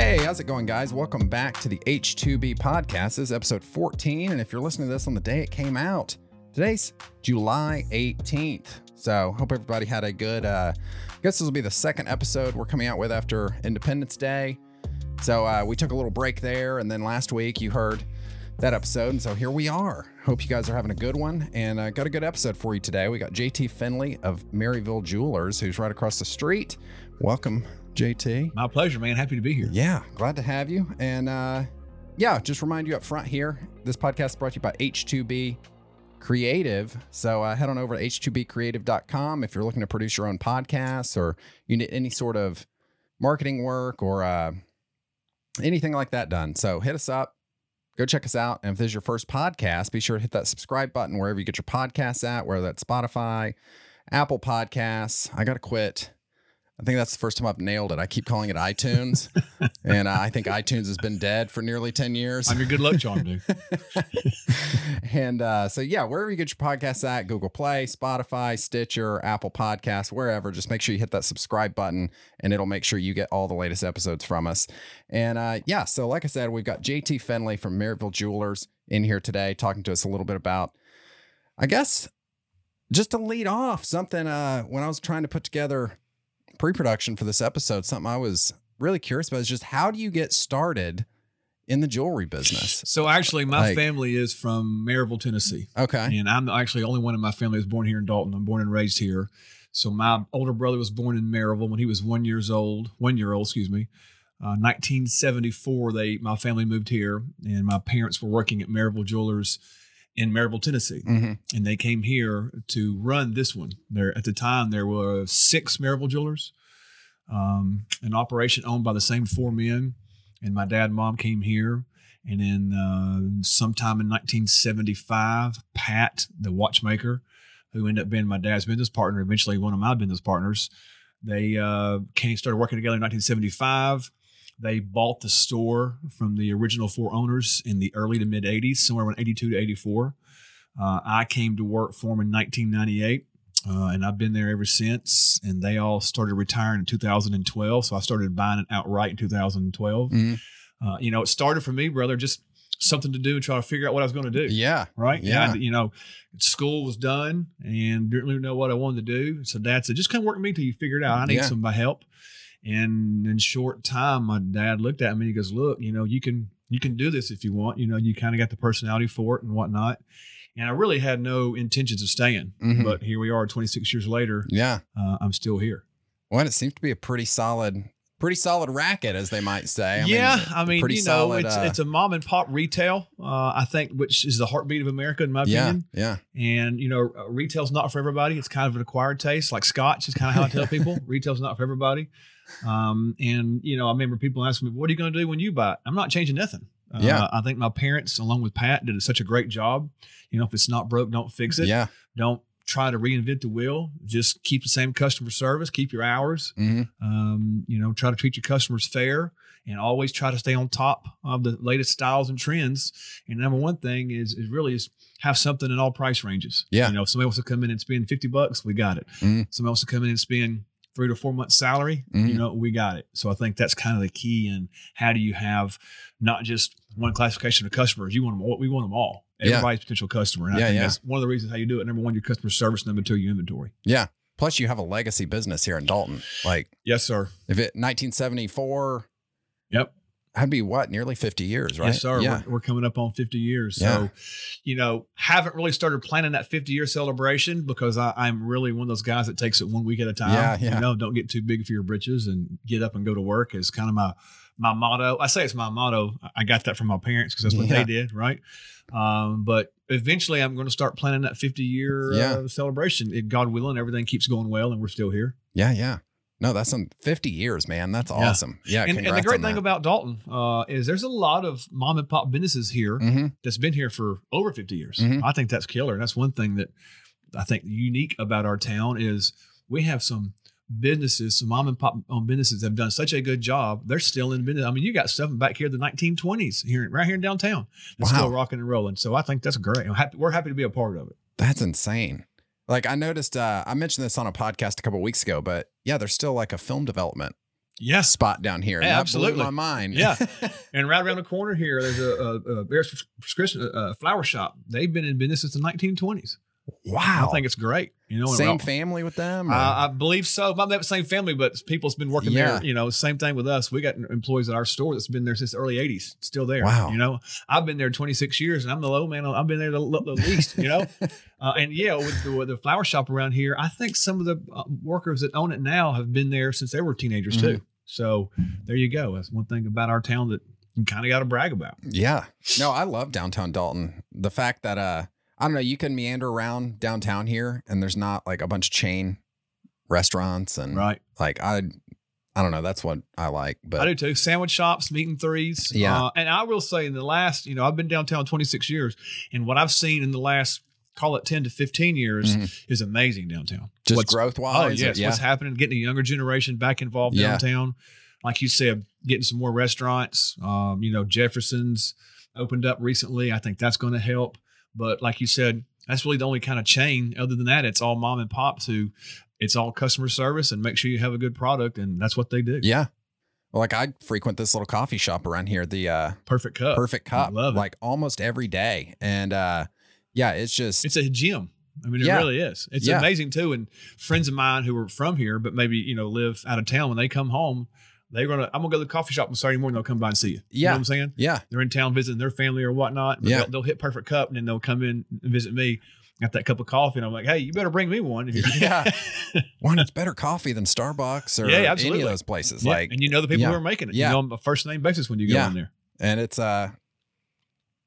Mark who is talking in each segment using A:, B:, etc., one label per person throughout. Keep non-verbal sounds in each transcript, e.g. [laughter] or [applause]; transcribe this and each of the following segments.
A: Hey, how's it going, guys? Welcome back to the H2B podcast. This is episode 14. And if you're listening to this on the day it came out, today's July 18th. So, hope everybody had a good, uh, I guess this will be the second episode we're coming out with after Independence Day. So, uh, we took a little break there. And then last week you heard that episode. And so here we are. Hope you guys are having a good one and uh, got a good episode for you today. We got JT Finley of Maryville Jewelers, who's right across the street. Welcome, JT.
B: My pleasure, man. Happy to be here.
A: Yeah, glad to have you. And uh, yeah, just remind you up front here this podcast is brought to you by H2B Creative. So uh, head on over to h2bcreative.com if you're looking to produce your own podcasts or you need any sort of marketing work or uh, anything like that done. So hit us up go check us out. And if this is your first podcast, be sure to hit that subscribe button wherever you get your podcasts at, whether that's Spotify, Apple Podcasts. I got to quit. I think that's the first time I've nailed it. I keep calling it iTunes, [laughs] and I think iTunes has been dead for nearly ten years.
B: I'm your good luck charm, dude. [laughs]
A: and uh, so, yeah, wherever you get your podcasts at, Google Play, Spotify, Stitcher, Apple Podcasts, wherever, just make sure you hit that subscribe button, and it'll make sure you get all the latest episodes from us. And uh, yeah, so like I said, we've got JT Finley from Maryville Jewelers in here today, talking to us a little bit about, I guess, just to lead off something. Uh, when I was trying to put together pre-production for this episode, something I was really curious about is just how do you get started in the jewelry business?
B: So actually, my like, family is from Maryville, Tennessee.
A: Okay,
B: and I'm actually the only one in my family that's born here in Dalton. I'm born and raised here. So my older brother was born in Maryville when he was one years old, one year old, excuse me. Uh, 1974, they my family moved here, and my parents were working at Maryville Jewelers in Maryville, Tennessee, mm-hmm. and they came here to run this one. There at the time there were six Maryville Jewelers, um, an operation owned by the same four men, and my dad and mom came here. And then uh, sometime in 1975, Pat, the watchmaker, who ended up being my dad's business partner, eventually one of my business partners, they uh, came started working together in 1975 they bought the store from the original four owners in the early to mid 80s, somewhere around 82 to 84. Uh, I came to work for them in 1998, uh, and I've been there ever since. And they all started retiring in 2012, so I started buying it outright in 2012. Mm-hmm. Uh, you know, it started for me, brother, just something to do and try to figure out what I was going to do.
A: Yeah.
B: Right.
A: Yeah.
B: you know, school was done and didn't really know what I wanted to do. So dad said, just come work with me till you figure it out. I need yeah. some help. And in short time, my dad looked at me. And he goes, "Look, you know, you can you can do this if you want. You know, you kind of got the personality for it and whatnot." And I really had no intentions of staying, mm-hmm. but here we are, 26 years later.
A: Yeah,
B: uh, I'm still here.
A: Well, it seems to be a pretty solid pretty solid racket, as they might say.
B: I yeah, mean, I mean, you know, solid, it's uh, it's a mom and pop retail. Uh, I think, which is the heartbeat of America, in my opinion.
A: Yeah,
B: And you know, retail's not for everybody. It's kind of an acquired taste, like Scotch is kind of how I tell [laughs] people. Retail's not for everybody. Um, and you know, I remember people asking me, "What are you going to do when you buy it?" I'm not changing nothing.
A: Uh, yeah,
B: I think my parents, along with Pat, did such a great job. You know, if it's not broke, don't fix it.
A: Yeah,
B: don't try to reinvent the wheel. Just keep the same customer service, keep your hours. Mm-hmm. Um, you know, try to treat your customers fair, and always try to stay on top of the latest styles and trends. And number one thing is is really is have something in all price ranges.
A: Yeah,
B: you know, if somebody wants to come in and spend fifty bucks, we got it. Mm-hmm. Somebody wants to come in and spend three to four months salary, mm-hmm. you know, we got it. So I think that's kind of the key. And how do you have not just one classification of customers? You want them all. We want them all. Everybody's yeah. potential customer. And I yeah, think yeah. that's one of the reasons how you do it. Number one, your customer service. Number two, your inventory.
A: Yeah. Plus, you have a legacy business here in Dalton. Like,
B: yes, sir.
A: If it 1974.
B: Yep.
A: That'd be what, nearly 50 years, right?
B: Yes, sir. Yeah. We're, we're coming up on 50 years. Yeah. So, you know, haven't really started planning that 50 year celebration because I, am really one of those guys that takes it one week at a time.
A: Yeah, yeah.
B: You know, don't get too big for your britches and get up and go to work is kind of my my motto. I say it's my motto. I got that from my parents because that's what yeah. they did, right? Um, but eventually, I'm going to start planning that 50 year yeah. uh, celebration. If God willing, everything keeps going well, and we're still here.
A: Yeah, yeah. No, that's some 50 years, man. That's awesome. Yeah.
B: and, and, the great thing about Dalton uh, is there's a lot of mom and pop businesses here mm-hmm. that's been here for over 50 years. Mm-hmm. I think that's killer. And that's one thing that I think unique about our town is we have some businesses, some mom and pop owned businesses have done such a good job. They're still in business. I mean, you got stuff back here in the 1920s here, right here in downtown. That's wow. still rocking and rolling. So I think that's great. Happy, we're happy to be a part of it.
A: That's insane. Like I noticed, uh, I mentioned this on a podcast a couple weeks ago, but yeah, there's still like a film development
B: Yeah.
A: spot down here.
B: Yeah, absolutely.
A: my mind.
B: Yeah. [laughs] And right around the corner here, there's a, a, a Bear's prescription a flower shop. They've been in business since the 1920s.
A: Wow.
B: I think it's great. You know,
A: Same family with them.
B: Uh, I believe so. Not that same family, but people's been working
A: Yeah.
B: there. You know, same thing with us. We got employees at our store that's been there since the early '80s, still there.
A: Wow.
B: You know, I've been there 26 years, and I'm the low man. I've been there the, the least. You know, [laughs] uh, and yeah, with the, with the flower shop around here, I think some of the uh, workers that own it now have been there since they were teenagers
A: Mm-hmm.
B: too. So there you go. That's one thing about our town that you kind of got to brag about.
A: Yeah. No, I love downtown Dalton. The fact that uh I don't know, you can meander around downtown here and there's not like a bunch of chain restaurants and
B: Right.
A: like I I don't know, that's what I like. But
B: I do too. Sandwich shops, meat and threes.
A: Yeah.
B: Uh, and I will say, in the last, you know, I've been downtown 26 years, and what I've seen in the last, call it 10 to 15 years,
A: Mhm.
B: is amazing downtown.
A: just
B: What's-
A: growth
B: Oh,
A: wise.
B: yes.
A: yeah.
B: What's happening? Getting a younger generation back involved
A: Yeah.
B: downtown. Like you said, getting some more restaurants. Um, you know, Jefferson's opened up recently. I think that's going to help. But like you said, that's really the only kind of chain. Other than that, it's all mom and pops who it's all customer service and make sure you have a good product. And that's what they do.
A: Yeah. Well, like I frequent this little coffee shop around here, the uh
B: Perfect cup.
A: Perfect Cup,
B: love it.
A: like almost every day. And uh yeah, it's just
B: It's a gym. I mean, it
A: Yeah.
B: really is. It's
A: Yeah.
B: amazing too. And friends of mine who are from here, but maybe you know live out of town, when they come home, they're gonna. I'm gonna go to the coffee shop on Saturday morning. They'll come by and see you. You
A: Yeah.
B: know what I'm saying?
A: yeah.
B: They're in town visiting their family or whatnot.
A: Yeah.
B: they'll, they'll hit Perfect Cup and then they'll come in and visit me. Got that cup of coffee, and I'm like, hey, you better bring me one. [laughs]
A: Yeah. [laughs] One, it's better coffee than Starbucks or
B: Yeah,
A: any of those places.
B: Yeah,
A: Like
B: and you know the people
A: yeah.
B: who are making it.
A: Yeah.
B: You know on a first name basis when you go
A: Yeah.
B: in there.
A: and it's uh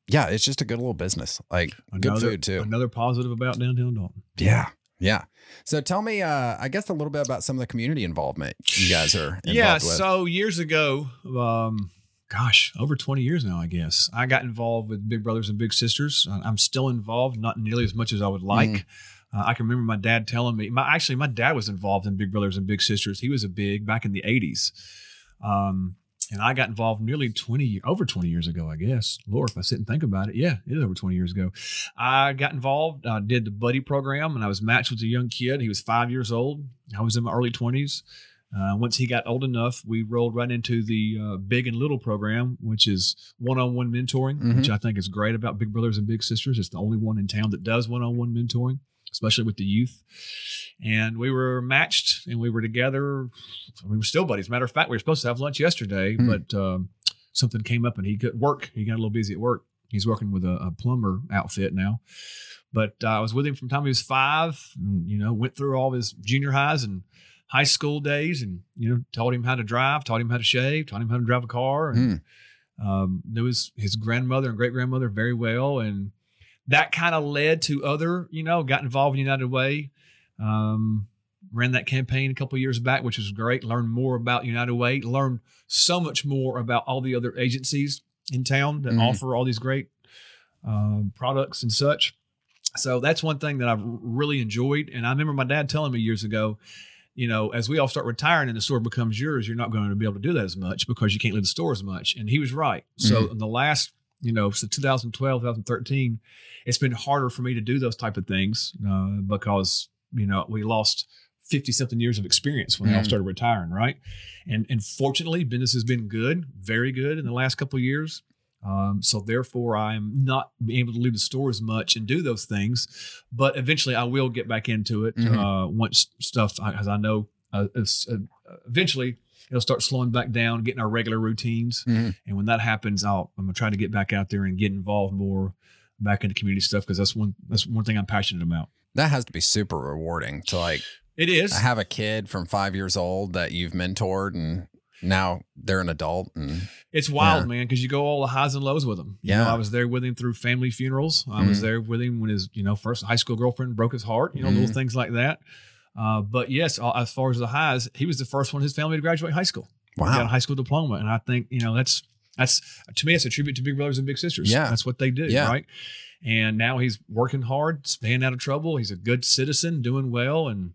A: yeah, it's just a good little business. Like good food too.
B: Another positive about downtown Dalton.
A: Yeah. Yeah. So tell me, uh, I guess a little bit about some of the community involvement you guys are [laughs] involved
B: yeah
A: with.
B: so years ago um gosh over 20 years now i guess i got involved with big brothers and big sisters i'm still involved not nearly as much as i would like
A: Mm-hmm.
B: uh, i can remember my dad telling me my actually my dad was involved in big brothers and big sisters he was a big back in the 80s um and I got involved nearly 20, over 20 years ago, I guess. Lord, if I sit and think about it, yeah, it is over 20 years ago. I got involved, uh, did the buddy program, and I was matched with a young kid. He was five years old. I was in my early 20s. Uh, once he got old enough, we rolled right into the uh, Big and Little program, which is one-on-one mentoring,
A: Mhm.
B: which I think is great about Big Brothers and Big Sisters. It's the only one in town that does one-on-one mentoring, especially with the youth. And we were matched, and we were together. We were still buddies. Matter of fact, we were supposed to have lunch yesterday,
A: Hmm.
B: but um, something came up, and he couldn't work. He got a little busy at work. He's working with a, a plumber outfit now. But uh, I was with him from the time he was five. And, you know, went through all his junior highs and high school days, and you know, taught him how to drive, taught him how to shave, taught him how to drive a car, and um, knew his his grandmother and great grandmother very well, and that kind of led to other, you know, got involved in United Way. Um, ran that campaign a couple years back, which was great. Learned more about United Way. Learned so much more about all the other agencies in town that
A: Mhm.
B: offer all these great um, products and such. So that's one thing that I've really enjoyed. And I remember my dad telling me years ago, you know, as we all start retiring and the store becomes yours, you're not going to be able to do that as much because you can't leave the store as much. And he was right. So in the last, you know, so 2012, 2013, it's been harder for me to do those type of things uh, because, you know, we lost 50 something years of experience when they all
A: Mhm.
B: started retiring, right? And and fortunately, business has been good, very good in the last couple of years. Um, so therefore, I'm not able to leave the store as much and do those things, but eventually I will get back into it
A: Mhm.
B: uh, once stuff, as I know, uh, uh, eventually it'll start slowing back down, getting our regular routines,
A: Mhm.
B: and when that happens, I'll I'm gonna try to get back out there and get involved more back into community stuff because that's one that's one thing I'm passionate about.
A: That has to be super rewarding to like
B: It is.
A: I have a kid from five years old that you've mentored and now they're an adult and
B: It's wild,
A: Yeah.
B: man, because you go all the highs and lows with him. You
A: Yeah.
B: know, I was there with him through family funerals. I was
A: Mhm.
B: there with him when his, you know, first high school girlfriend broke his heart. You know,
A: Mhm.
B: little things like that. Uh, but yes, as far as the highs, he was the first one in his family to graduate high school. He got a high school diploma, and I think you know that's that's to me it's a tribute to Big Brothers and Big Sisters.
A: Yeah.
B: that's what they do,
A: Yeah.
B: right? And now he's working hard, staying out of trouble. He's a good citizen, doing well, and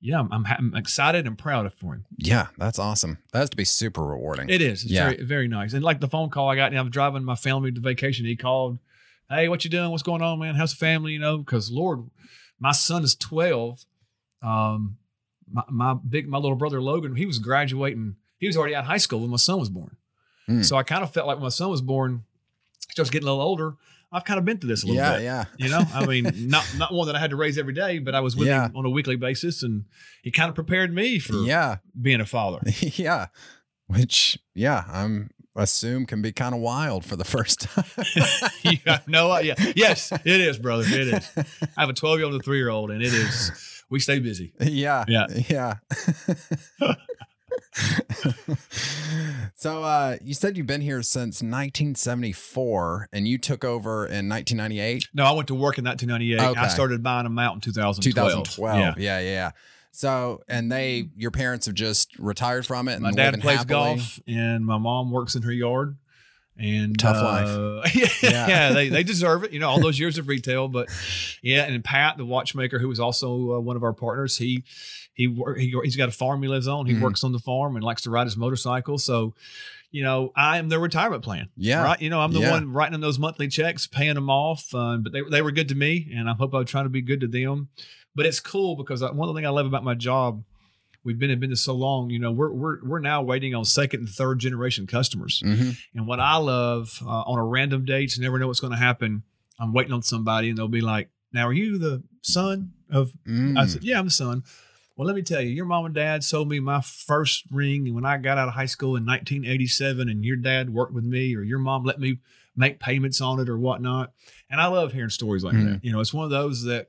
B: yeah, I'm, I'm, I'm excited and proud for him.
A: Yeah, that's awesome. That has to be super rewarding.
B: It is. It's
A: Yeah.
B: very very nice. And like the phone call I got, know, I'm driving my family to vacation. He called, "Hey, what you doing? What's going on, man? How's the family? You know, because Lord, my son is twelve. Um, my, my big my little brother Logan, he was graduating he was already out of high school when my son was born.
A: Mm.
B: So I kind of felt like when my son was born, starts getting a little older. I've kind of been through this a little
A: Yeah,
B: bit.
A: yeah.
B: You know, I mean, [laughs] not not one that I had to raise every day, but I was with
A: Yeah.
B: him on a weekly basis, and he kind of prepared me for
A: Yeah.
B: being a father. [laughs]
A: yeah. Which, yeah, I'm assume can be kind of wild for the first time. [laughs]
B: you have no idea. Yes, it is, brother. It is. I have a 12 year old and a three year old, and it is. We stay busy.
A: yeah.
B: Yeah.
A: Yeah. [laughs] so uh you said you've been here since 1974 and you took over in 1998
B: No, I went to work in 1998. I started buying them out in 2012.
A: 2012
B: Yeah.
A: yeah yeah yeah so and they your parents have just retired from it and
B: My dad plays
A: happily.
B: golf, and my mom works in her yard. And
A: Tough
B: uh, [laughs] yeah,
A: Yeah. [laughs]
B: yeah, they, they deserve it. You know, all those years of retail, but yeah. And Pat, the watchmaker, who was also uh, one of our partners, he he he he's got a farm he lives on. He
A: Mhm.
B: works on the farm and likes to ride his motorcycle. So, you know, I am their retirement plan.
A: yeah
B: Right. You know, I'm the
A: Yeah.
B: one writing them those monthly checks, paying them off. Uh, but they, they were good to me, and I hope I'm trying to be good to them. But it's cool because I, one of the things I love about my job, we've been in business so long. You know, we're we're we're now waiting on second and third generation customers.
A: hmm
B: And what I love uh, on a random date, you never know what's going to happen. I'm waiting on somebody, and they'll be like, "Now, are you the son of
A: Mm.
B: I said, Yeah, I'm the son. Well, let me tell you, your mom and dad sold me my first ring when I got out of high school in 1987, and your dad worked with me, or your mom let me make payments on it or whatnot. And I love hearing stories like
A: Mhm.
B: that. You know, it's one of those that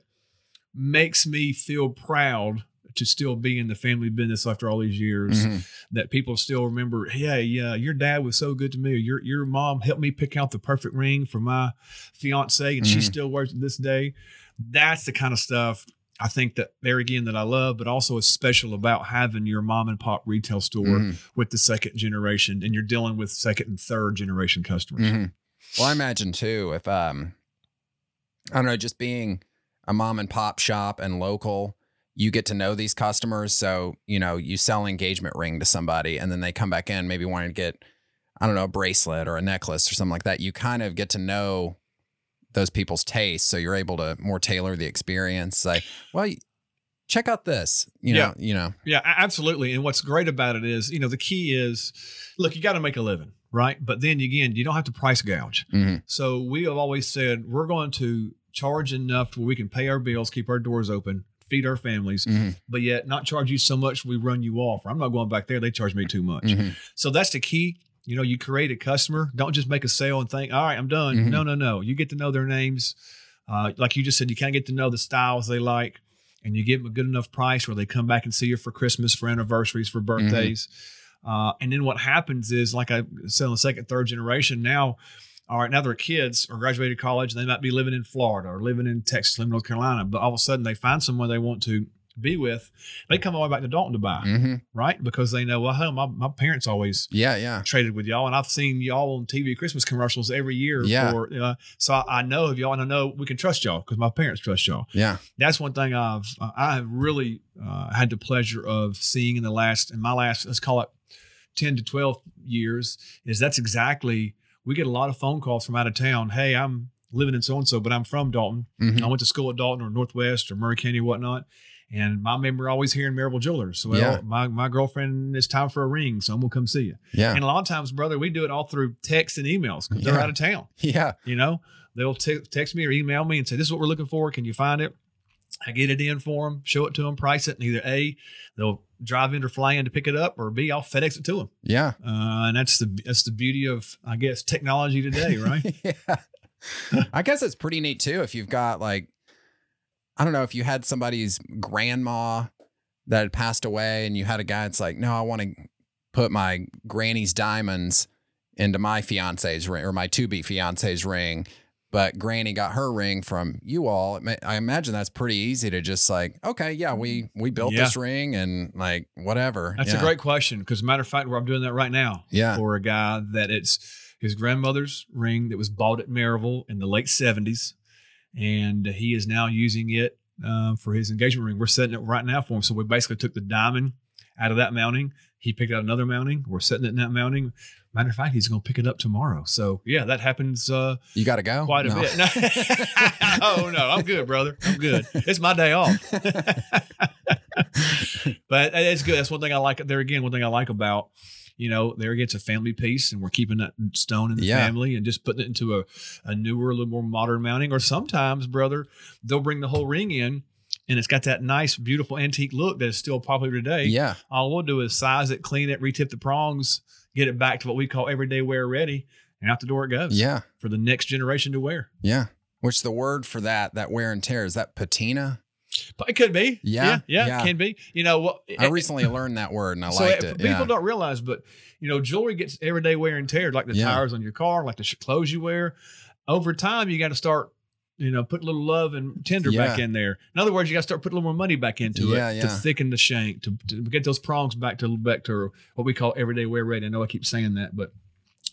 B: makes me feel proud to still be in the family business after all these years.
A: Mhm.
B: That people still remember, hey, yeah, your dad was so good to me. Your your mom helped me pick out the perfect ring for my fiance, and she
A: Mhm.
B: still works it this day. That's the kind of stuff I think that there again that I love, but also is special about having your mom and pop retail store
A: Mhm.
B: with the second generation, and you're dealing with second and third generation customers.
A: Mhm. Well, I imagine too, if um, I don't know, just being a mom and pop shop and local, you get to know these customers. So you know, you sell an engagement ring to somebody, and then they come back in, maybe wanting to get, I don't know, a bracelet or a necklace or something like that. You kind of get to know those people's tastes, so you're able to more tailor the experience. Like, well, check out this. You know, you know,
B: Yeah, absolutely. And what's great about it is, you know, the key is, look, you got to make a living, right? But then again, you don't have to price gouge.
A: Mhm.
B: So we have always said we're going to charge enough where we can pay our bills, keep our doors open, feed our families,
A: Mhm.
B: but yet not charge you so much we run you off. Or I'm not going back there; they charge me too much.
A: Mhm.
B: So that's the key. You know, you create a customer. Don't just make a sale and think, all right, I'm done.
A: Mhm.
B: No, no, no. You get to know their names. Uh, like you just said, you kind of get to know the styles they like, and you give them a good enough price where they come back and see you for Christmas, for anniversaries, for birthdays. Uh, and then what happens is, like I said, on the second, third generation now, all right, now they're kids or graduated college. They might be living in Florida or living in Texas, living in North Carolina, but all of a sudden they find someone they want to be with. They come all the way back to Dalton to buy,
A: Mhm.
B: right? Because they know, well, hell, my, my parents always
A: yeah, yeah,
B: traded with y'all, and I've seen y'all on TV Christmas commercials every year.
A: Yeah.
B: For, uh, so I, I know of y'all, and I know we can trust y'all because my parents trust y'all.
A: yeah.
B: That's one thing I've uh, I have really uh, had the pleasure of seeing in the last in my last let's call it ten to twelve years is that's exactly we get a lot of phone calls from out of town. Hey, I'm living in so and so, but I'm from Dalton.
A: Mhm.
B: I went to school at Dalton or Northwest or Murray County or whatnot. And my member always hearing Maryville Jewelers. So, well,
A: Yeah.
B: my, my girlfriend, it's time for a ring, so I'm gonna come see you.
A: Yeah,
B: And a lot of times, brother, we do it all through text and emails because they're out of town. [laughs]
A: yeah.
B: You know, they'll te- text me or email me and say, "This is what we're looking for. Can you find it?" I get it in for them, show it to them, price it, and either a they'll drive in or fly in to pick it up, or b I'll FedEx it to them.
A: Yeah.
B: Uh, and that's the that's the beauty of I guess technology today, right? [laughs]
A: yeah. I guess it's pretty neat too if you've got like I don't know if you had somebody's grandma that had passed away and you had a guy that's like, "No, I want to put my granny's diamonds into my fiance's ring or my to be fiance's ring." But Granny got her ring from you all. I imagine that's pretty easy to just like, okay, yeah, we we built
B: Yeah.
A: this ring and like whatever.
B: That's
A: yeah.
B: a great question because, matter of fact, where I'm doing that right now
A: Yeah.
B: for a guy that it's his grandmother's ring that was bought at Maryville in the late 70s, and he is now using it uh, for his engagement ring. We're setting it right now for him. So we basically took the diamond out of that mounting. He picked out another mounting. We're setting it in that mounting. Matter of fact, he's going to pick it up tomorrow. So yeah, that happens uh,
A: You got to go.
B: quite a
A: No.
B: bit. [laughs] oh no, I'm good, brother. I'm good. It's my day off. [laughs] but it's good. That's one thing I like. There again, one thing I like about you know, there again, it's a family piece, and we're keeping that stone in the
A: Yeah.
B: family and just putting it into a, a newer, a little more modern mounting. Or sometimes, brother, they'll bring the whole ring in, and it's got that nice, beautiful antique look that is still popular today.
A: Yeah.
B: All we'll do is size it, clean it, retip the prongs, get it back to what we call everyday wear ready, and out the door it goes.
A: Yeah.
B: For the next generation to wear.
A: Yeah. Which the word for that, that wear and tear, is that patina?
B: It could be.
A: Yeah,
B: Yeah.
A: yeah.
B: It can be. You know what?
A: I recently [laughs] learned that word and I
B: so
A: liked it.
B: people
A: Yeah.
B: don't realize, but you know, jewelry gets everyday wear and tear, like the
A: Yeah.
B: tires on your car, like the clothes you wear. Over time, you got to start, you know, put a little love and tender back in there. In other words, you got to start putting a little more money back into
A: Yeah,
B: it to thicken the shank, to, to get those prongs back to back to what we call everyday wear ready. I know I keep saying that, but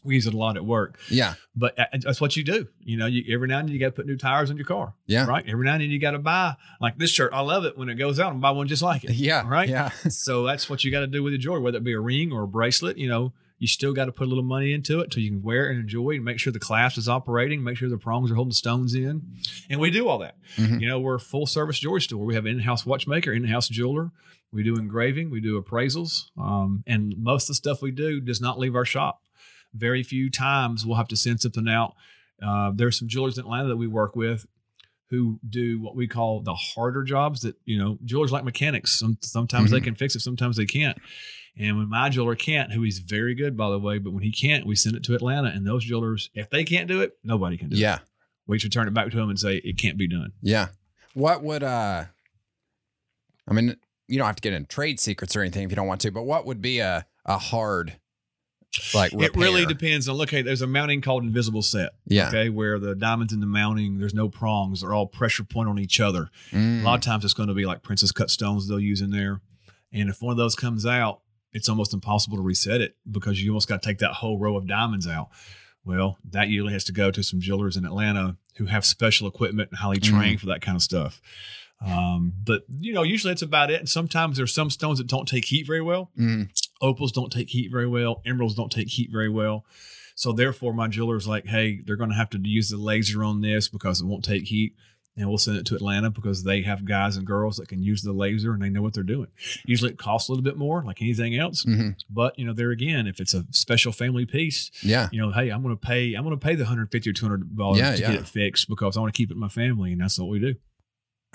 B: we use it a lot at work.
A: Yeah.
B: But that's what you do. You know, you, every now and then you got to put new tires on your car.
A: Yeah.
B: Right. Every now and then you got to buy like this shirt. I love it when it goes out and buy one just like it [laughs]
A: Yeah.
B: Right?
A: Yeah.
B: so that's what you got to do with your jewelry, whether it be a ring or a bracelet. You know, you still got to put a little money into it so you can wear it and enjoy and make sure the clasp is operating, make sure the prongs are holding the stones in, and we do all that.
A: Mhm.
B: You know, we're a full service jewelry store. We have an in-house watchmaker, in-house jeweler. We do engraving, we do appraisals, um, and most of the stuff we do does not leave our shop. Very few times we'll have to send something out. Uh, there's some jewelers in Atlanta that we work with who do what we call the harder jobs that you know jewelers like mechanics some, sometimes they
A: Mhm.
B: can fix it sometimes they can't and when my jeweler can't who he's very good by the way but when he can't we send it to atlanta and those jewelers if they can't do it nobody can do it
A: Yeah.
B: we should turn it back to them and say it can't be done
A: Yeah. What would uh I mean, you don't have to get in trade secrets or anything if you don't want to, but what would be a a hard like
B: it really depends on look hey there's a mounting called invisible set
A: Yeah.
B: okay where the diamonds in the mounting there's no prongs they're all pressure point on each other
A: Mm.
B: A lot of times it's going to be like princess cut stones they'll use in there. And if one of those comes out, it's almost impossible to reset it because you almost got to take that whole row of diamonds out. Well, that usually has to go to some jewelers in Atlanta who have special equipment and highly trained for that kind of stuff. Um, but you know, usually it's about it. And sometimes there's some stones that don't take heat very well.
A: Mm.
B: Opals don't take heat very well. Emeralds don't take heat very well. So therefore, my jeweler's like, hey, they're going to have to use the laser on this because it won't take heat. And we'll send it to Atlanta because they have guys and girls that can use the laser and they know what they're doing. Usually it costs a little bit more, like anything else.
A: Mhm.
B: But you know, there again, if it's a special family piece,
A: Yeah.
B: you know, hey, I'm going to pay, I'm going to pay the 150 or 200 dollars
A: Yeah,
B: to
A: yeah.
B: get it fixed because I want to keep it in my family, and that's what we do.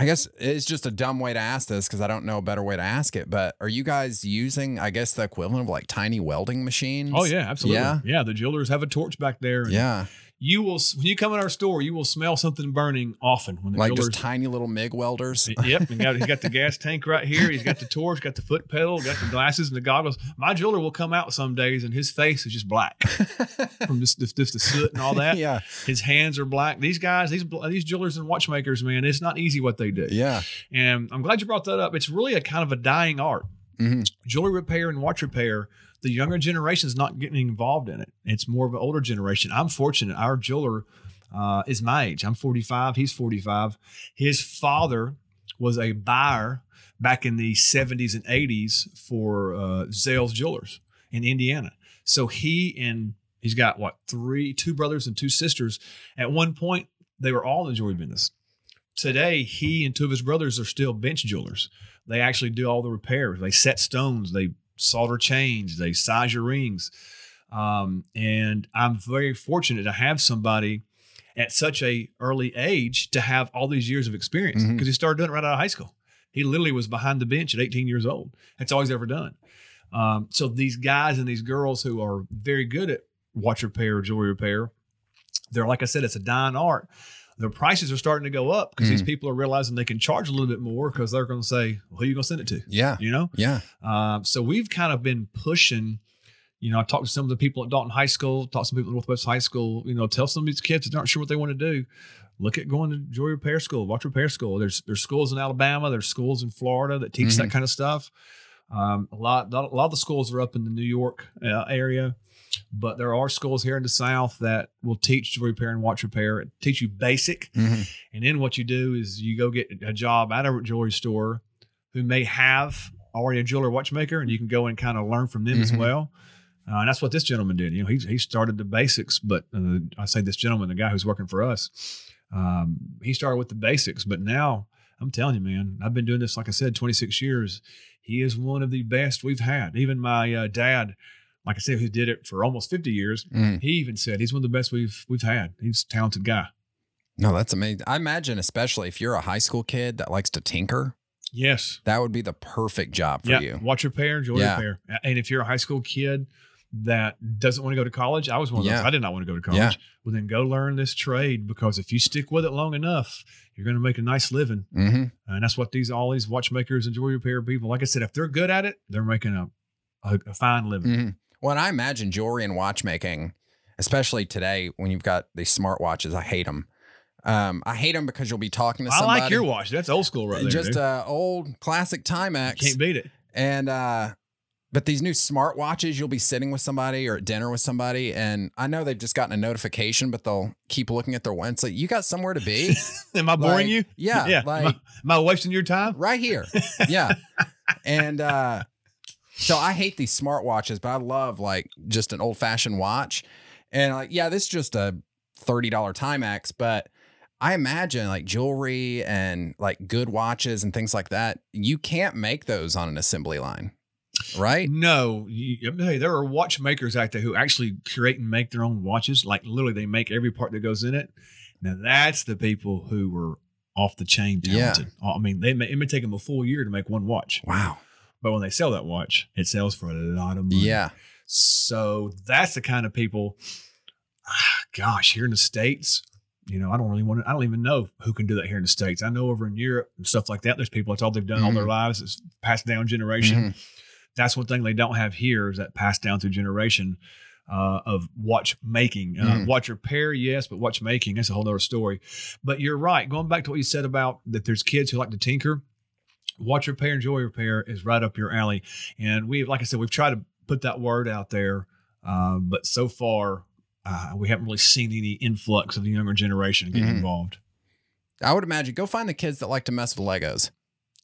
A: I guess it's just a dumb way to ask this because I don't know a better way to ask it. But are you guys using, I guess, the equivalent of like tiny welding machines?
B: Oh yeah, absolutely.
A: Yeah.
B: Yeah, the jewelers have a torch back there. and
A: Yeah.
B: You will when you come in our store, you will smell something burning often when the
A: Like just tiny little MIG welders.
B: yep, and he's got the [laughs] gas tank right here. He's got the torch, got the foot pedal, got the glasses and the goggles. My jeweler will come out some days and his face is just black [laughs] from just, just, just the soot and all that.
A: yeah.
B: His hands are black. These guys, these these jewelers and watchmakers, man, it's not easy what they do.
A: Yeah.
B: And I'm glad you brought that up. It's really a kind of a dying art.
A: Mhm.
B: Jewelry repair and watch repair, the younger generation is not getting involved in it. It's more of an older generation. I'm fortunate. Our jeweler uh, is my age. I'm 45. He's 45. His father was a buyer back in the 70s and 80s for uh, Zales Jewelers in Indiana. So he and he's got what three, two brothers and two sisters. At one point, they were all in the jewelry business. Today, he and two of his brothers are still bench jewelers. They actually do all the repairs. They set stones. They solder chains. They size your rings. Um, and I'm very fortunate to have somebody at such a early age to have all these years of experience because he started doing it right out of high school. He literally was behind the bench at 18 years old. That's all he's ever done. Um, so these guys and these girls who are very good at watch repair jewelry repair, they're like I said, it's a dying art. The prices are starting to go up because these people are realizing they can charge a little bit more because they're going to say, well, "Who are you going to send it to?"
A: Yeah.
B: You know.
A: Yeah.
B: Um, so we've kind of been pushing. You know, I talked to some of the people at Dalton High School, talked to some people at Northwest High School. You know, tell some of these kids that aren't sure what they want to do. Look at going to jewelry repair school, watch repair school. There's there's schools in Alabama, there's schools in Florida that teach that kind of stuff. Um, a lot a lot of the schools are up in the New York uh, area, but there are schools here in the South that will teach jewelry repair and watch repair, teach you basic.
A: Mhm.
B: And then what you do is you go get a job at a jewelry store who may have already a jeweler watchmaker, and you can go and kind of learn from them as
A: Mhm.
B: well. Uh, and that's what this gentleman did. You know, he, he started the basics, but uh, I say this gentleman, the guy who's working for us, um, he started with the basics. But now I'm telling you, man, I've been doing this, like I said, 26 years. He is one of the best we've had. Even my uh, dad, like I said, who did it for almost 50 years,
A: Mm.
B: he even said he's one of the best we've we've had. He's a talented guy.
A: No, that's amazing. I imagine, especially if you're a high school kid that likes to tinker,
B: Yes.
A: that would be the perfect job for
B: yeah.
A: you.
B: Watch your pair, enjoy
A: Yeah.
B: your pair. And if you're a high school kid that doesn't want to go to college, I was one of those. I did not want to go to college.
A: Yeah.
B: Well, then go learn this trade because if you stick with it long enough, you're going to make a nice living.
A: hmm
B: And that's what these all these watchmakers and jewelry repair people, like I said, if they're good at it, they're making a a, a fine living.
A: hmm Well, and I imagine jewelry and watchmaking, especially today when you've got these smartwatches. I hate them. Um, I hate them because you'll be talking to
B: I like your watch. That's old school right there.
A: just uh, old classic Timex.
B: Can't beat it.
A: And uh but these new smartwatches, you'll be sitting with somebody or at dinner with somebody, and I know they've just gotten a notification, but they'll keep looking at their watch. It's like you got somewhere to be. [laughs]
B: Am I boring
A: Like,
B: you?
A: Yeah,
B: yeah.
A: like
B: am, I, am I wasting your time?
A: right here. Yeah. and uh so I hate these smartwatches, but I love like just an old fashioned watch. And like, yeah, this is just a $30 Timex, but I imagine like jewelry and like good watches and things like that, you can't make those on an assembly line. Right?
B: No, you, hey, there are watchmakers out there who actually create and make their own watches. Like literally, they make every part that goes in it. Now that's the people who were off the chain
A: Yeah.
B: talented. I mean, they may, it may take them a full year to make one watch,
A: Wow.
B: but when they sell that watch, it sells for a lot of money.
A: Yeah.
B: So that's the kind of people. ah, Gosh, here in the states, you know, I don't really want to. I don't even know who can do that here in the states. I know over in Europe and stuff like that, there's people. That's all they've done all their lives. It's passed down generation.
A: Mhm.
B: That's one thing they don't have here is that passed down through generation uh, of watch making. Uh,
A: Mhm.
B: Watch repair, yes, but watch making that's a whole other story. But you're right. Going back to what you said about that, there's kids who like to tinker. Watch repair and joy repair is right up your alley. And we, like I said, we've tried to put that word out there, uh, but so far uh, we haven't really seen any influx of the younger generation getting
A: Mhm.
B: involved.
A: I would imagine go find the kids that like to mess with Legos.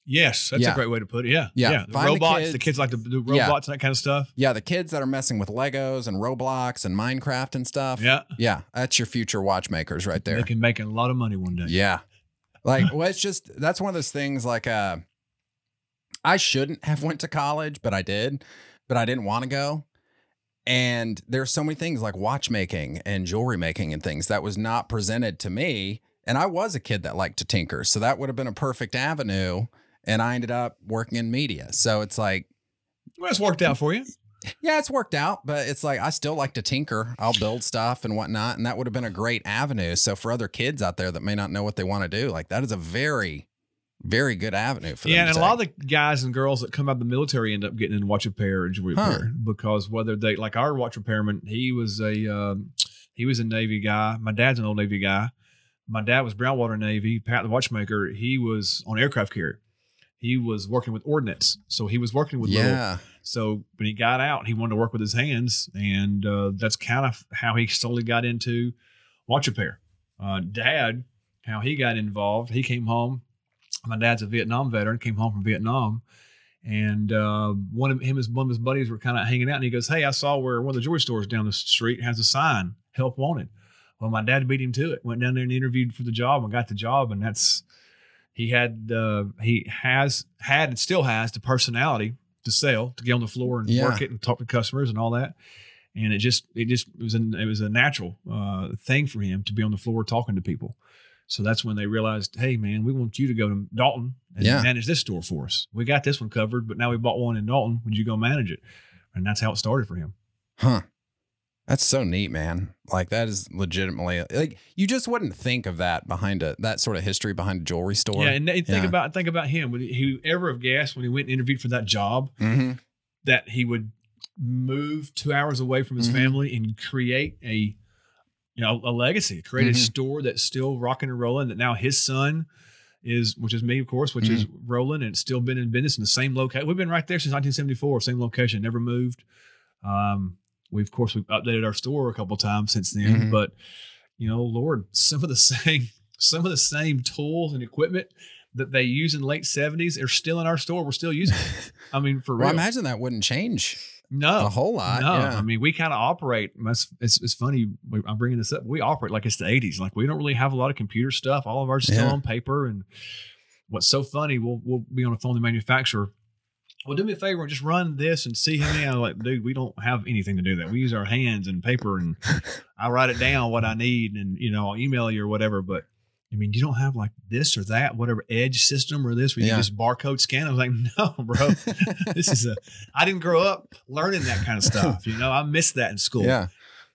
B: Yes, that's
A: Yeah.
B: a great way to put it. Yeah,
A: Yeah,
B: The
A: the
B: robots, the
A: kids-
B: kids, like to do
A: Yeah.
B: robots and that kind of stuff.
A: Yeah, the kids that are messing with Legos and Roblox and Minecraft and stuff.
B: Yeah,
A: Yeah, that's your future watchmakers right there.
B: they can make a lot of money one day.
A: Yeah. Like, [laughs] well, it's just that's one of those things like uh I shouldn't have went to college, but I did, but I didn't want to go. And there's so many things like watchmaking and jewelry making and things that was not presented to me. And I was a kid that liked to tinker. So that would have been a perfect avenue. And I ended up working in media. So it's like,
B: Well, it's worked out for you.
A: yeah, it's worked out, but it's like I still like to tinker. I'll build stuff and whatnot. And that would have been a great avenue. So for other kids out there that may not know what they want to do, like that is a very, very good avenue for
B: Yeah,
A: them.
B: and
A: to
B: a lot of the guys and girls that come out of the military end up getting in watch repair and jewelry
A: Huh.
B: repair because whether they like our watch repairman, he was a um, he was a Navy guy. My dad's an old Navy guy. My dad was Brownwater Navy. Pat, the watchmaker, he was on aircraft carrier. He was working with ordnance, so he was working with little
A: yeah.
B: So when he got out, he wanted to work with his hands, and uh, that's kind of how he slowly got into watch repair. Uh, Dad, how he got involved, he came home. My dad's a Vietnam veteran, came home from Vietnam, and uh, one of him, his one of his buddies were kind of hanging out, and he goes, "Hey, I saw where one of the jewelry stores down the street has a sign, help wanted." Well, my dad beat him to it. Went down there and interviewed for the job and got the job, and that's he had uh, he has had and still has the personality to sell, to get on the floor and
A: Yeah.
B: work it and talk to customers and all that. And it just it just it was a, it was a natural uh, thing for him to be on the floor talking to people. So that's when they realized, hey man, we want you to go to Dalton and
A: Yeah.
B: manage this store for us. We got this one covered, but now we bought one in Dalton. Would you go manage it? And that's how it started for him.
A: Huh. That's so neat, man. Like that is legitimately like you just wouldn't think of that behind a that sort of history behind a jewelry store.
B: yeah, and, think
A: Yeah.
B: about think about him. Would he, ever have guessed when he went and interviewed for that job
A: hmm
B: that he would move two hours away from his
A: Mhm.
B: family and create a you know a legacy, create
A: Mhm.
B: a store that's still rocking and rolling. That now his son is, which is me, of course, which is rolling and it's still been in business in the same location. We've been right there since 1974, same location, never moved. Um, we of course we've updated our store a couple times since then,
A: Mhm.
B: but you know, Lord, some of the [laughs] same some of the same tools and equipment that they use in the late 70s are still in our store. We're still using. it. [laughs] I mean, for
A: Well,
B: real.
A: I imagine that wouldn't change
B: no,
A: a whole lot.
B: no,
A: yeah.
B: I mean we kind of operate. It's, it's, it's funny. we- I'm bringing this up. We operate like it's the 80s. Like we don't really have a lot of computer stuff. All of ours is still on paper. And what's so funny, we'll we'll be on the phone with the manufacturer, well, do me a favor and just run this and see how many. I'm like, dude, we don't have anything to do that. We use our hands and paper, and [laughs] I write it down what I need, and you know, I'll email you or whatever. But I mean, you don't have like this or that, whatever edge system or this where you
A: Yeah.
B: just barcode scan. I was like, [laughs] no, bro, [laughs] this is a. I didn't grow up learning that kind of stuff. You know, I missed that in school.
A: yeah.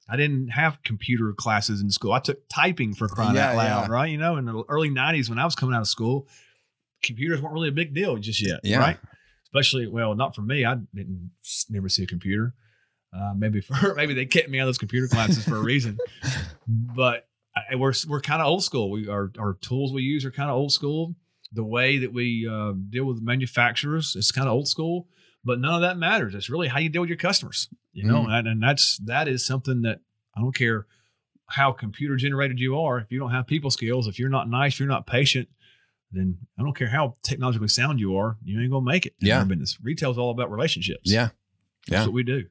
B: I didn't have computer classes in school. I took typing for crying
A: Yeah,
B: out loud,
A: yeah.
B: right? You know, in the early '90s when I was coming out of school, computers weren't really a big deal just yet,
A: Yeah.
B: right? Especially, well, not for me. I didn't never see a computer. Uh, maybe [laughs] for maybe they kept me out of those computer classes for a reason. [laughs] But I, we're we're kind of old school. We our our tools we use are kind of old school. The way that we uh, deal with manufacturers is kind of old school. But none of that matters. It's really how you deal with your customers, you know,
A: Mm.
B: and, and that's that is something that I don't care how computer generated you are. If you don't have people skills, if you're not nice, if you're not patient, then I don't care how technologically sound you are, you ain't gonna make it. in
A: Yeah.
B: our business. Retail's all about relationships.
A: Yeah.
B: that's
A: Yeah.
B: what we do.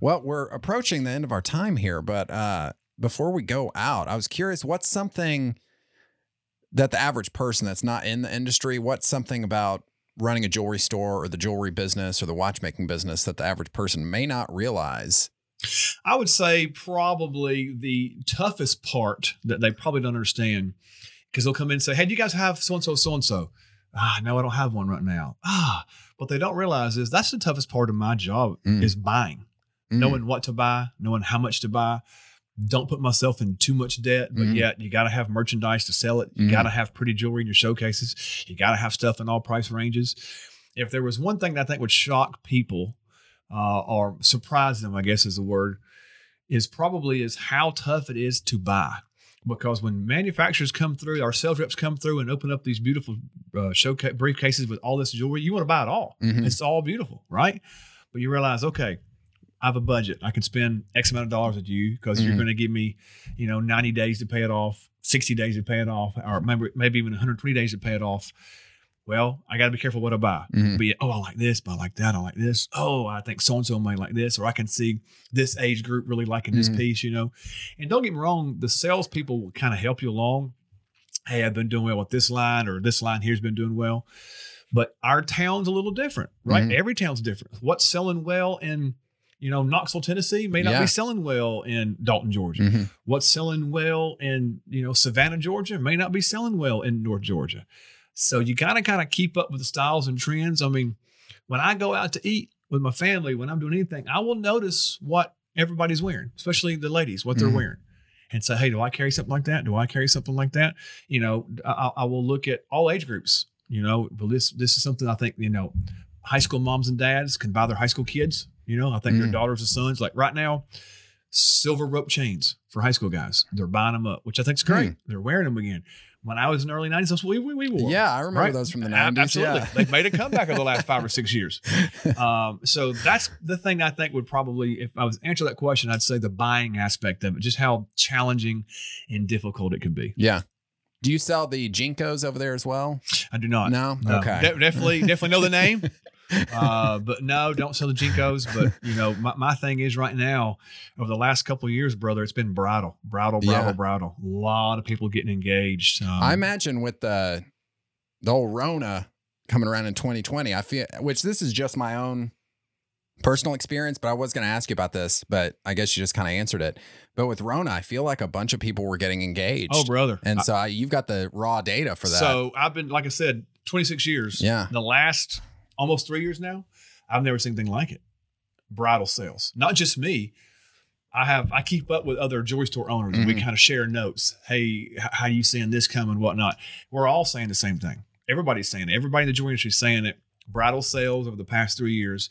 A: Well, we're approaching the end of our time here, but uh, before we go out, I was curious what's something that the average person that's not in the industry, what's something about running a jewelry store or the jewelry business or the watchmaking business that the average person may not realize?
B: I would say probably the toughest part that they probably don't understand because they'll come in and say, Hey, do you guys have so and so, so and so? Ah, no, I don't have one right now. Ah, what they don't realize is that's the toughest part of my job
A: Mm.
B: is buying,
A: Mm.
B: knowing what to buy, knowing how much to buy. Don't put myself in too much debt, but
A: Mhm.
B: yet you got to have merchandise to sell it. You
A: Mhm.
B: got to have pretty jewelry in your showcases. You got to have stuff in all price ranges. If there was one thing that I think would shock people uh, or surprise them, I guess is the word, is probably is how tough it is to buy. Because when manufacturers come through, our sales reps come through and open up these beautiful uh, showcase briefcases with all this jewelry, you want to buy it all.
A: Mhm.
B: It's all beautiful, right? But you realize, okay, I have a budget. I can spend X amount of dollars with you because you're
A: Mhm.
B: going to give me, you know, 90 days to pay it off, 60 days to pay it off, or maybe maybe even 120 days to pay it off. Well, I got to be careful what I buy.
A: Mhm.
B: Be it, oh, I like this, but I like that. I like this. Oh, I think so and so might like this, or I can see this age group really liking this
A: Mhm.
B: piece, you know. And don't get me wrong, the salespeople will kind of help you along. Hey, I've been doing well with this line, or this line here's been doing well. But our town's a little different, right?
A: Mhm.
B: Every town's different. What's selling well in, you know, Knoxville, Tennessee may not
A: Yeah.
B: be selling well in Dalton, Georgia.
A: Mhm.
B: What's selling well in, you know, Savannah, Georgia may not be selling well in North Georgia. So you gotta kind of keep up with the styles and trends. I mean, when I go out to eat with my family, when I'm doing anything, I will notice what everybody's wearing, especially the ladies, what they're
A: Mhm.
B: wearing. And say, hey, do I carry something like that? Do I carry something like that? You know, I, I will look at all age groups. You know, but this this is something I think you know, high school moms and dads can buy their high school kids. You know, I think their
A: Mm.
B: daughters and sons. Like right now, silver rope chains for high school guys. They're buying them up, which I think is great.
A: Hmm.
B: They're wearing them again. When I was in the early '90s, that's what we we, we wore.
A: Yeah, I remember
B: Right?
A: those from the 90s.
B: Absolutely,
A: Yeah.
B: they've made a comeback over the last five or six [laughs] years. Um, so that's the thing I think would probably, if I was to answer that question, I'd say the buying aspect of it, just how challenging and difficult it can be.
A: yeah. Do you sell the Jinkos over there as well?
B: I do not.
A: No?
B: No.
A: Okay.
B: De- definitely, definitely know the name. [laughs] Uh, but no, don't sell the Jinkos. But you know, my, my thing is right now, over the last couple of years, brother, it's been bridal, bridal, bridal,
A: Yeah.
B: bridal. A lot of people getting engaged. Um,
A: I imagine with the the old Rona coming around in 2020, I feel which this is just my own personal experience, but I was going to ask you about this, but I guess you just kind of answered it. But with Rona, I feel like a bunch of people were getting engaged.
B: oh, brother.
A: and so I, you've got the raw data for that.
B: So I've been, like I said, 26 years.
A: yeah.
B: The last almost three years now, I've never seen anything like it. Bridal sales, not just me. I have I keep up with other jewelry store owners. and We kind of share notes. Hey, how you seeing this coming? Whatnot. We're all saying the same thing. Everybody's saying it. Everybody in the jewelry industry is saying it. Bridal sales over the past three years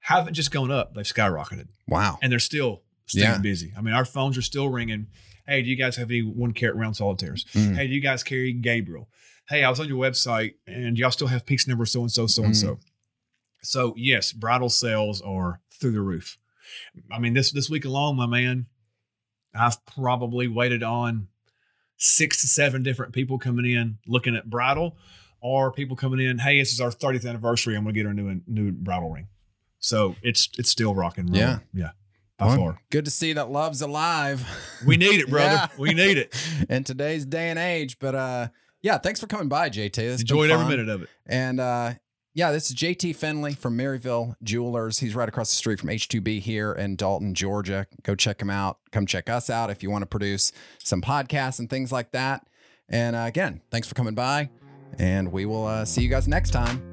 B: haven't just gone up; they've skyrocketed,
A: Wow.
B: and they're still staying
A: Yeah.
B: busy. I mean, our phones are still ringing. Hey, do you guys have any one carat round solitaires?
A: Mm.
B: Hey, do you guys carry Gabriel? Hey, I was on your website and y'all still have piece number so and so, so and so. So yes, bridal sales are through the roof. I mean, this this week alone, my man, I've probably waited on six to seven different people coming in looking at bridal, or people coming in. Hey, this is our 30th anniversary. I'm gonna get her a new new bridal ring. So it's it's still rocking.
A: Yeah.
B: yeah, by
A: Well,
B: far.
A: Good to see that love's alive.
B: We need it, brother. [laughs]
A: Yeah.
B: We need it.
A: in today's day and age. But uh, yeah, thanks for coming by, JT. It's
B: Enjoyed every minute of it.
A: And uh, yeah, this is JT Finley from Maryville Jewelers. He's right across the street from H2B here in Dalton, Georgia. Go check him out. Come check us out if you want to produce some podcasts and things like that. And uh, again, thanks for coming by, and we will uh, see you guys next time.